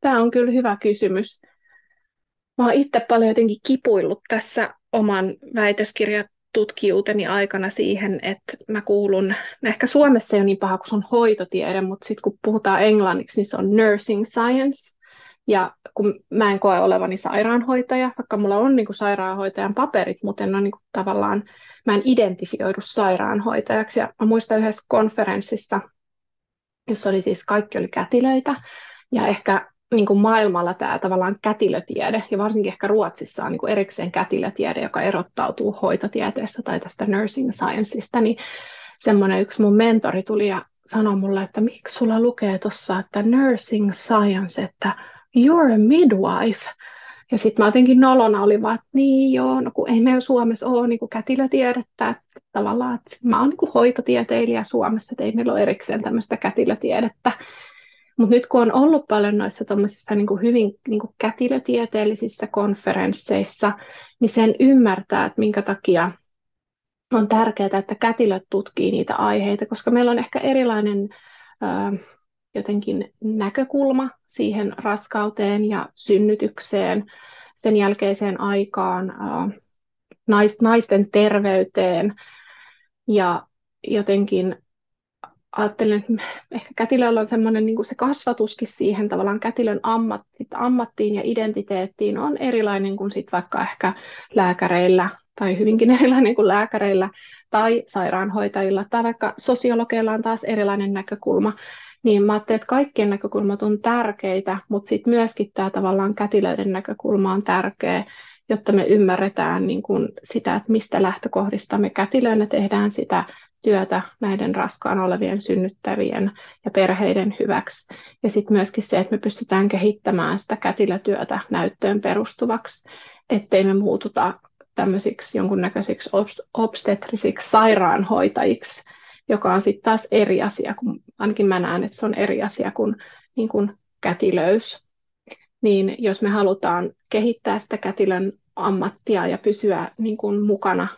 Speaker 2: tämä on kyllä hyvä kysymys. Mä oon itse paljon jotenkin kipuillut tässä oman väitöskirjatutkijuuteni aikana siihen, että mä kuulun, ehkä Suomessa ei ole niin paha kuin se on hoitotiede, mutta sitten kun puhutaan englanniksi, niin se on nursing science. Ja kun mä en koe olevani sairaanhoitaja, vaikka mulla on niin kuin sairaanhoitajan paperit, mutta en ole niin kuin tavallaan, mä en identifioidu sairaanhoitajaksi. Ja mä muistan yhdessä konferenssissa, jossa oli siis kaikki oli kätilöitä, ja ehkä niin kuin maailmalla tämä tavallaan kätilötiede, ja varsinkin ehkä Ruotsissa on niin kuin erikseen kätilötiede, joka erottautuu hoitotieteestä tai tästä nursing scienceista, niin semmoinen yksi mun mentori tuli ja sanoi mulle, että miksi sulla lukee tuossa, että nursing science, että you're a midwife. Ja sitten mä jotenkin nolona olin vaan, että niin joo, no kun ei meillä Suomessa ole niin kuin kätilötiedettä, että tavallaan, että mä oon niin kuin hoitotieteilijä Suomessa, että ei meillä ole erikseen tämmöistä kätilötiedettä. Mutta nyt kun on ollut paljon noissa niin kuin hyvin niin kuin kätilötieteellisissä konferensseissa, niin sen ymmärtää, että minkä takia on tärkeää, että kätilöt tutkii niitä aiheita, koska meillä on ehkä erilainen jotenkin näkökulma siihen raskauteen ja synnytykseen, sen jälkeiseen aikaan, naisten terveyteen ja jotenkin ajattelen, että ehkä kätilöllä on semmoinen niin se kasvatuskin siihen tavallaan kätilön ammatti, ammattiin ja identiteettiin on erilainen kuin sit vaikka ehkä lääkäreillä tai hyvinkin erilainen kuin lääkäreillä tai sairaanhoitajilla tai vaikka sosiologeilla on taas erilainen näkökulma. Niin mä ajattelen, että kaikkien näkökulmat on tärkeitä, mutta sitten myöskin tämä tavallaan kätilöiden näkökulma on tärkeä, jotta me ymmärretään niin kuin sitä, että mistä lähtökohdista me kätilöinä tehdään sitä työtä näiden raskaan olevien synnyttävien ja perheiden hyväksi. Ja sitten myöskin se, että me pystytään kehittämään sitä kätilötyötä näyttöön perustuvaksi, ettei me muututa tämmöisiksi jonkunnäköisiksi obstetrisiksi sairaanhoitajiksi, joka on sitten taas eri asia, kun ainakin mä näen, että se on eri asia kuin, niin kuin kätilöys. Niin jos me halutaan kehittää sitä kätilön ammattia ja pysyä niin kuin mukana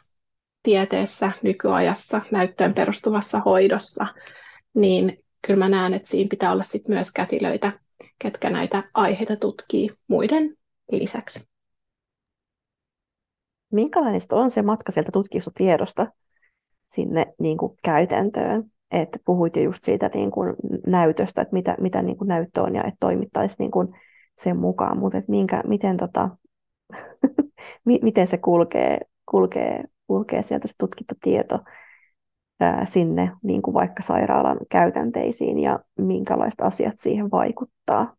Speaker 2: tieteessä, nykyajassa, näyttöön perustuvassa hoidossa, niin kyllä mä näen, että siinä pitää olla sit myös kätilöitä, ketkä näitä aiheita tutkii muiden lisäksi.
Speaker 1: Minkälainen on se matka sieltä tutkitusta tiedosta sinne niin kuin käytäntöön? Että puhuit jo just siitä niin kuin näytöstä, että mitä, mitä niin kuin näyttö on ja että toimittaisiin niin kuin sen mukaan, mutta minkä, miten, tota, miten se kulkee, kulkee kulkee sieltä se tutkittu tieto ää, sinne niin kuin vaikka sairaalan käytänteisiin ja minkälaiset asiat siihen vaikuttaa?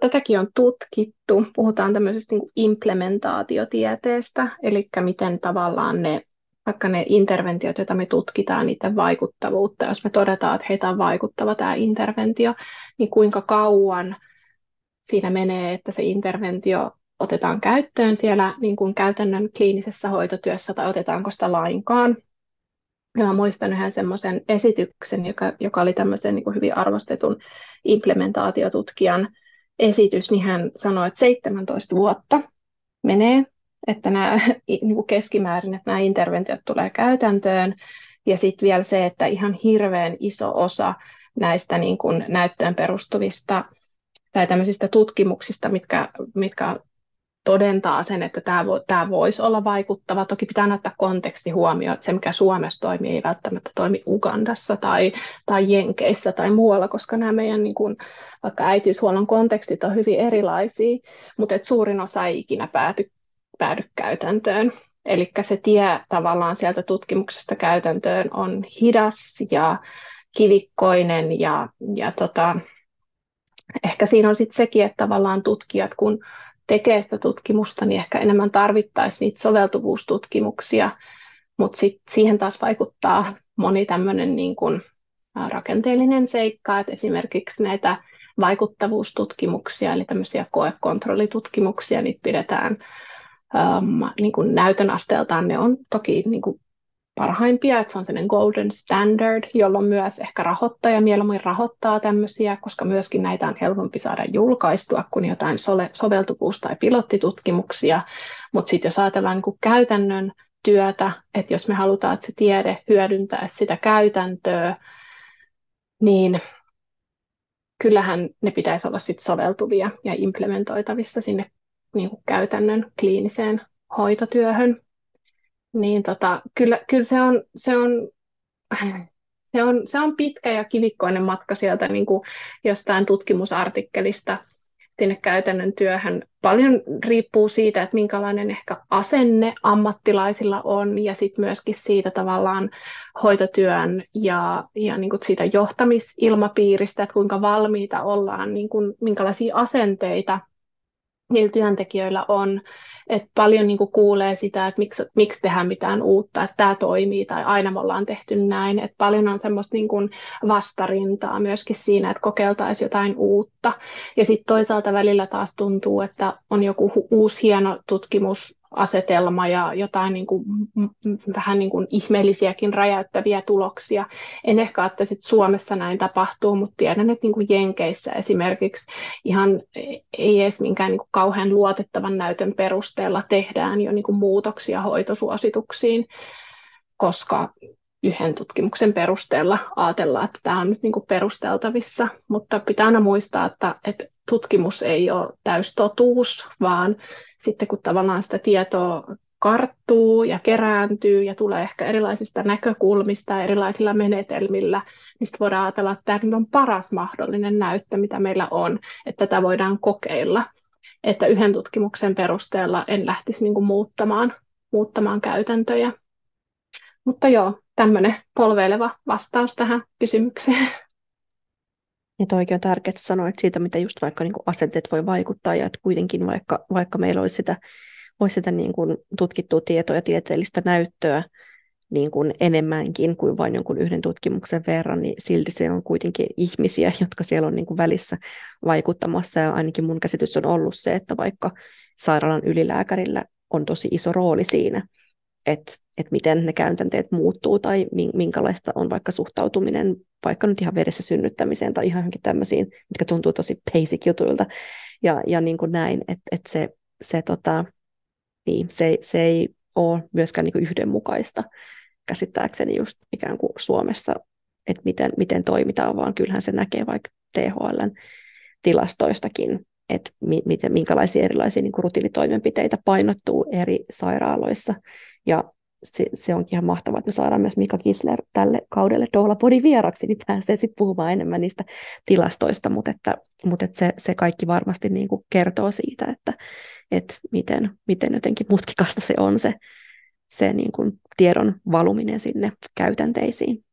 Speaker 2: Tätäkin on tutkittu. Puhutaan tämmöisestä niin implementaatiotieteestä, eli miten tavallaan ne, vaikka ne interventiot, joita me tutkitaan, niiden vaikuttavuutta, jos me todetaan, että heitä on vaikuttava tämä interventio, niin kuinka kauan siinä menee, että se interventio otetaan käyttöön siellä niin kuin käytännön kliinisessä hoitotyössä tai otetaanko sitä lainkaan. Ja mä muistan yhden semmoisen esityksen, joka, joka oli tämmöisen niin kuin hyvin arvostetun implementaatiotutkijan esitys, niin hän sanoi, että 17 vuotta menee, että nämä niin kuin keskimäärin, että nämä interventiot tulee käytäntöön, ja sitten vielä se, että ihan hirveän iso osa näistä niin kuin näyttöön perustuvista tai tämmöisistä tutkimuksista, mitkä, mitkä todentaa sen, että tämä, vo, tämä voisi olla vaikuttava. Toki pitää ottaa konteksti huomioon, että se, mikä Suomessa toimii, ei välttämättä toimi Ugandassa tai, tai Jenkeissä tai muualla, koska nämä meidän niin kuin, vaikka äitiyshuollon kontekstit on hyvin erilaisia, mutta että suurin osa ei ikinä pääty, päädy käytäntöön. Eli se tie tavallaan sieltä tutkimuksesta käytäntöön on hidas ja kivikkoinen ja, ja tota, ehkä siinä on sitten sekin, että tavallaan tutkijat, kun tekee sitä tutkimusta, niin ehkä enemmän tarvittaisiin niitä soveltuvuustutkimuksia, mutta sit siihen taas vaikuttaa moni tämmöinen niin kuin rakenteellinen seikka, että esimerkiksi näitä vaikuttavuustutkimuksia, eli tämmöisiä koekontrollitutkimuksia, niitä pidetään um, niin kuin näytön asteeltaan, ne on toki niin kuin parhaimpia, että se on sellainen golden standard, jolloin myös ehkä rahoittaja mieluummin rahoittaa tämmöisiä, koska myöskin näitä on helpompi saada julkaistua kuin jotain soveltuvuus- tai pilottitutkimuksia. Mutta sitten jos ajatellaan niin käytännön työtä, että jos me halutaan, että se tiede hyödyntää sitä käytäntöä, niin kyllähän ne pitäisi olla sit soveltuvia ja implementoitavissa sinne niin kuin käytännön kliiniseen hoitotyöhön niin tota, kyllä, kyllä se, on, se, on, se, on, se on pitkä ja kivikkoinen matka sieltä niin kuin jostain tutkimusartikkelista sinne käytännön työhön. Paljon riippuu siitä, että minkälainen ehkä asenne ammattilaisilla on ja sitten myöskin siitä tavallaan hoitotyön ja, ja niin kuin siitä johtamisilmapiiristä, että kuinka valmiita ollaan, niin kuin, minkälaisia asenteita niillä työntekijöillä on että paljon niin kuin kuulee sitä, että miksi, miksi tehdään mitään uutta, että tämä toimii tai aina me ollaan tehty näin. Että paljon on semmoista niin kuin vastarintaa myöskin siinä, että kokeiltaisiin jotain uutta. Ja sitten toisaalta välillä taas tuntuu, että on joku uusi hieno tutkimus asetelma ja jotain niin kuin, vähän niin kuin ihmeellisiäkin räjäyttäviä tuloksia. En ehkä että sit Suomessa näin tapahtuu, mutta tiedän, että niin kuin Jenkeissä esimerkiksi ihan ei edes minkään niin kuin kauhean luotettavan näytön perusteella tehdään jo niin kuin muutoksia hoitosuosituksiin, koska yhden tutkimuksen perusteella ajatella, että tämä on nyt niin kuin perusteltavissa, mutta pitää aina muistaa, että, että tutkimus ei ole täystotuus, vaan sitten kun tavallaan sitä tietoa karttuu ja kerääntyy ja tulee ehkä erilaisista näkökulmista ja erilaisilla menetelmillä, niin sitten voidaan ajatella, että tämä on paras mahdollinen näyttö, mitä meillä on, että tätä voidaan kokeilla. Että yhden tutkimuksen perusteella en lähtisi niin kuin muuttamaan, muuttamaan käytäntöjä. Mutta joo, tämmöinen polveileva vastaus tähän kysymykseen.
Speaker 1: Ja toikin on tärkeää, että sanoit siitä, mitä just vaikka niin kuin asenteet voi vaikuttaa, ja että kuitenkin vaikka, vaikka meillä olisi sitä, olisi sitä niin kuin tutkittua tietoa ja tieteellistä näyttöä niin kuin enemmänkin kuin vain jonkun yhden tutkimuksen verran, niin silti se on kuitenkin ihmisiä, jotka siellä on niin kuin välissä vaikuttamassa, ja ainakin mun käsitys on ollut se, että vaikka sairaalan ylilääkärillä on tosi iso rooli siinä, että, että miten ne käytänteet muuttuu tai minkälaista on vaikka suhtautuminen vaikka nyt ihan vedessä synnyttämiseen tai ihan johonkin tämmöisiin, mitkä tuntuu tosi basic jutuilta ja, ja niin kuin näin, että, että se, se, tota, niin, se, se ei ole myöskään niin kuin yhdenmukaista käsittääkseni just ikään kuin Suomessa, että miten, miten toimitaan, vaan kyllähän se näkee vaikka THLn tilastoistakin, että mi, miten, minkälaisia erilaisia niin kuin rutiinitoimenpiteitä painottuu eri sairaaloissa. Ja se, se onkin ihan mahtavaa, että me saadaan myös Mika Kisler tälle kaudelle Doula-podin vieraksi, niin pääsee sitten puhumaan enemmän niistä tilastoista, mutta, että, mutta että se, se kaikki varmasti niin kuin kertoo siitä, että, että miten, miten jotenkin mutkikasta se on se, se niin kuin tiedon valuminen sinne käytänteisiin.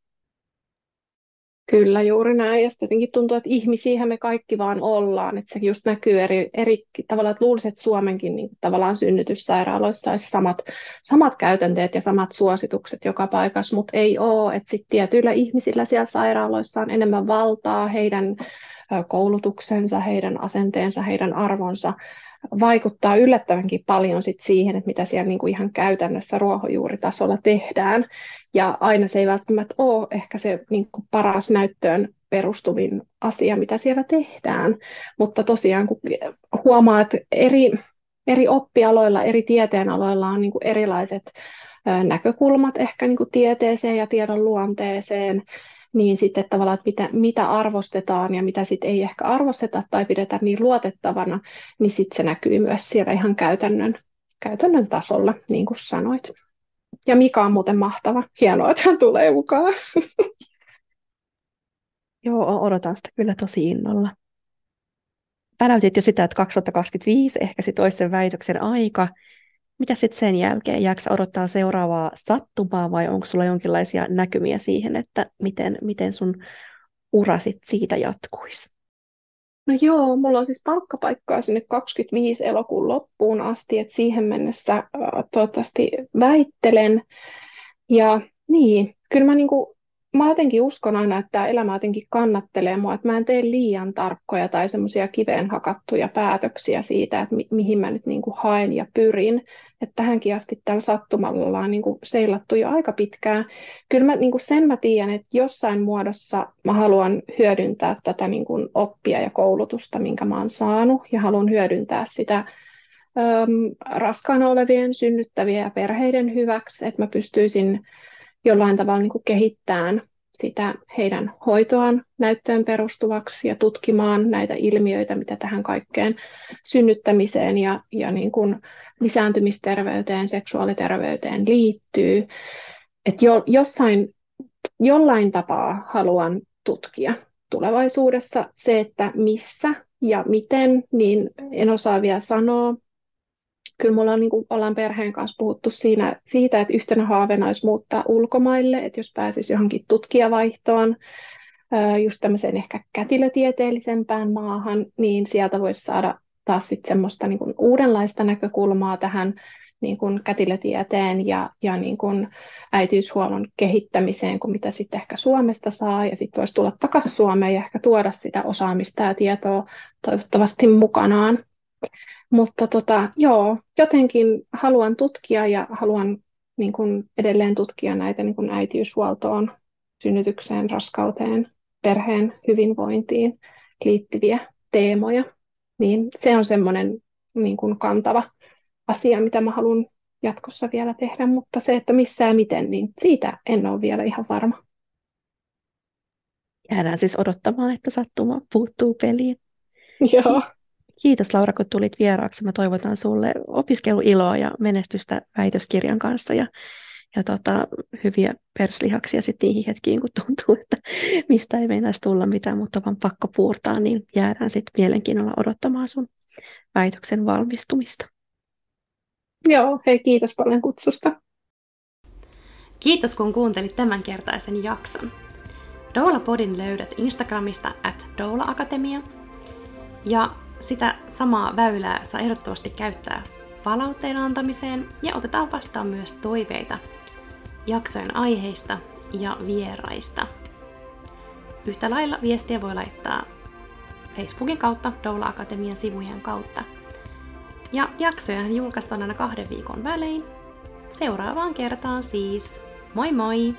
Speaker 2: Kyllä, juuri näin. Ja sitten tuntuu, että ihmisiä me kaikki vaan ollaan. Että se just näkyy eri, eri tavalla, että luulisin, että Suomenkin niin tavallaan synnytyssairaaloissa olisi samat, samat käytänteet ja samat suositukset joka paikassa, mutta ei ole. Että sitten tietyillä ihmisillä siellä sairaaloissa on enemmän valtaa, heidän koulutuksensa, heidän asenteensa, heidän arvonsa vaikuttaa yllättävänkin paljon sit siihen, että mitä siellä niinku ihan käytännössä ruohonjuuritasolla tehdään. Ja aina se ei välttämättä ole ehkä se niinku paras näyttöön perustuvin asia, mitä siellä tehdään. Mutta tosiaan kun huomaa, että eri, eri oppialoilla, eri tieteenaloilla on niinku erilaiset näkökulmat ehkä niinku tieteeseen ja tiedon luonteeseen, niin sitten tavallaan, että mitä, mitä arvostetaan ja mitä sitten ei ehkä arvosteta tai pidetä niin luotettavana, niin sitten se näkyy myös siellä ihan käytännön, käytännön tasolla, niin kuin sanoit. Ja Mika on muuten mahtava. Hienoa, että hän tulee mukaan.
Speaker 1: Joo, odotan sitä kyllä tosi innolla. Väläytit jo sitä, että 2025 ehkä sitten olisi sen väitöksen aika, mitä sitten sen jälkeen? Jääkö odottaa seuraavaa sattumaa vai onko sulla jonkinlaisia näkymiä siihen, että miten, miten sun ura sit siitä jatkuisi?
Speaker 2: No joo, mulla on siis palkkapaikkaa sinne 25 elokuun loppuun asti, että siihen mennessä äh, toivottavasti väittelen. Ja niin, kyllä mä niinku mä jotenkin uskon aina, että tämä elämä jotenkin kannattelee mua, että mä en tee liian tarkkoja tai semmoisia kiveen hakattuja päätöksiä siitä, että mi- mihin mä nyt niin kuin haen ja pyrin. Että tähänkin asti tällä sattumalla ollaan niin kuin seilattu jo aika pitkään. Kyllä mä, niin kuin sen mä tiedän, että jossain muodossa mä haluan hyödyntää tätä niin kuin oppia ja koulutusta, minkä mä oon saanut, ja haluan hyödyntää sitä äm, raskaana olevien, synnyttävien ja perheiden hyväksi, että mä pystyisin jollain tavalla niin kuin kehittämään sitä heidän hoitoaan näyttöön perustuvaksi ja tutkimaan näitä ilmiöitä, mitä tähän kaikkeen synnyttämiseen ja, ja niin kuin lisääntymisterveyteen, seksuaaliterveyteen liittyy. Et jo, jossain, jollain tapaa haluan tutkia tulevaisuudessa se, että missä ja miten, niin en osaa vielä sanoa, kyllä mulla on, niin kuin ollaan perheen kanssa puhuttu siinä, siitä, että yhtenä haaveena olisi muuttaa ulkomaille, että jos pääsisi johonkin tutkijavaihtoon, just tämmöiseen ehkä kätilötieteellisempään maahan, niin sieltä voisi saada taas sitten semmoista niin kuin uudenlaista näkökulmaa tähän niin kuin kätilötieteen ja, ja niin kuin äitiyshuollon kehittämiseen, kuin mitä sitten ehkä Suomesta saa, ja sitten voisi tulla takaisin Suomeen ja ehkä tuoda sitä osaamista ja tietoa toivottavasti mukanaan. Mutta tota, joo, jotenkin haluan tutkia ja haluan niin kuin edelleen tutkia näitä niin kuin äitiyshuoltoon, synnytykseen, raskauteen, perheen hyvinvointiin liittyviä teemoja. Niin se on semmoinen niin kuin kantava asia, mitä mä haluan jatkossa vielä tehdä, mutta se, että missä ja miten, niin siitä en ole vielä ihan varma.
Speaker 1: Jäädään siis odottamaan, että sattuma puuttuu peliin.
Speaker 2: Joo.
Speaker 1: Kiitos Laura, kun tulit vieraaksi. Mä toivotan sulle opiskeluiloa ja menestystä väitöskirjan kanssa ja, ja tota, hyviä perslihaksia sitten niihin hetkiin, kun tuntuu, että mistä ei meinäisi tulla mitään, mutta vaan pakko puurtaa, niin jäädään sitten mielenkiinnolla odottamaan sun väitöksen valmistumista.
Speaker 2: Joo, hei kiitos paljon kutsusta.
Speaker 3: Kiitos kun kuuntelit tämänkertaisen jakson. Doula Podin löydät Instagramista at Doula Akatemia. Ja sitä samaa väylää saa ehdottomasti käyttää palautteen antamiseen ja otetaan vastaan myös toiveita jaksojen aiheista ja vieraista. Yhtä lailla viestiä voi laittaa Facebookin kautta Doula Akatemian sivujen kautta. Ja jaksoja julkaistaan aina kahden viikon välein. Seuraavaan kertaan siis. Moi moi!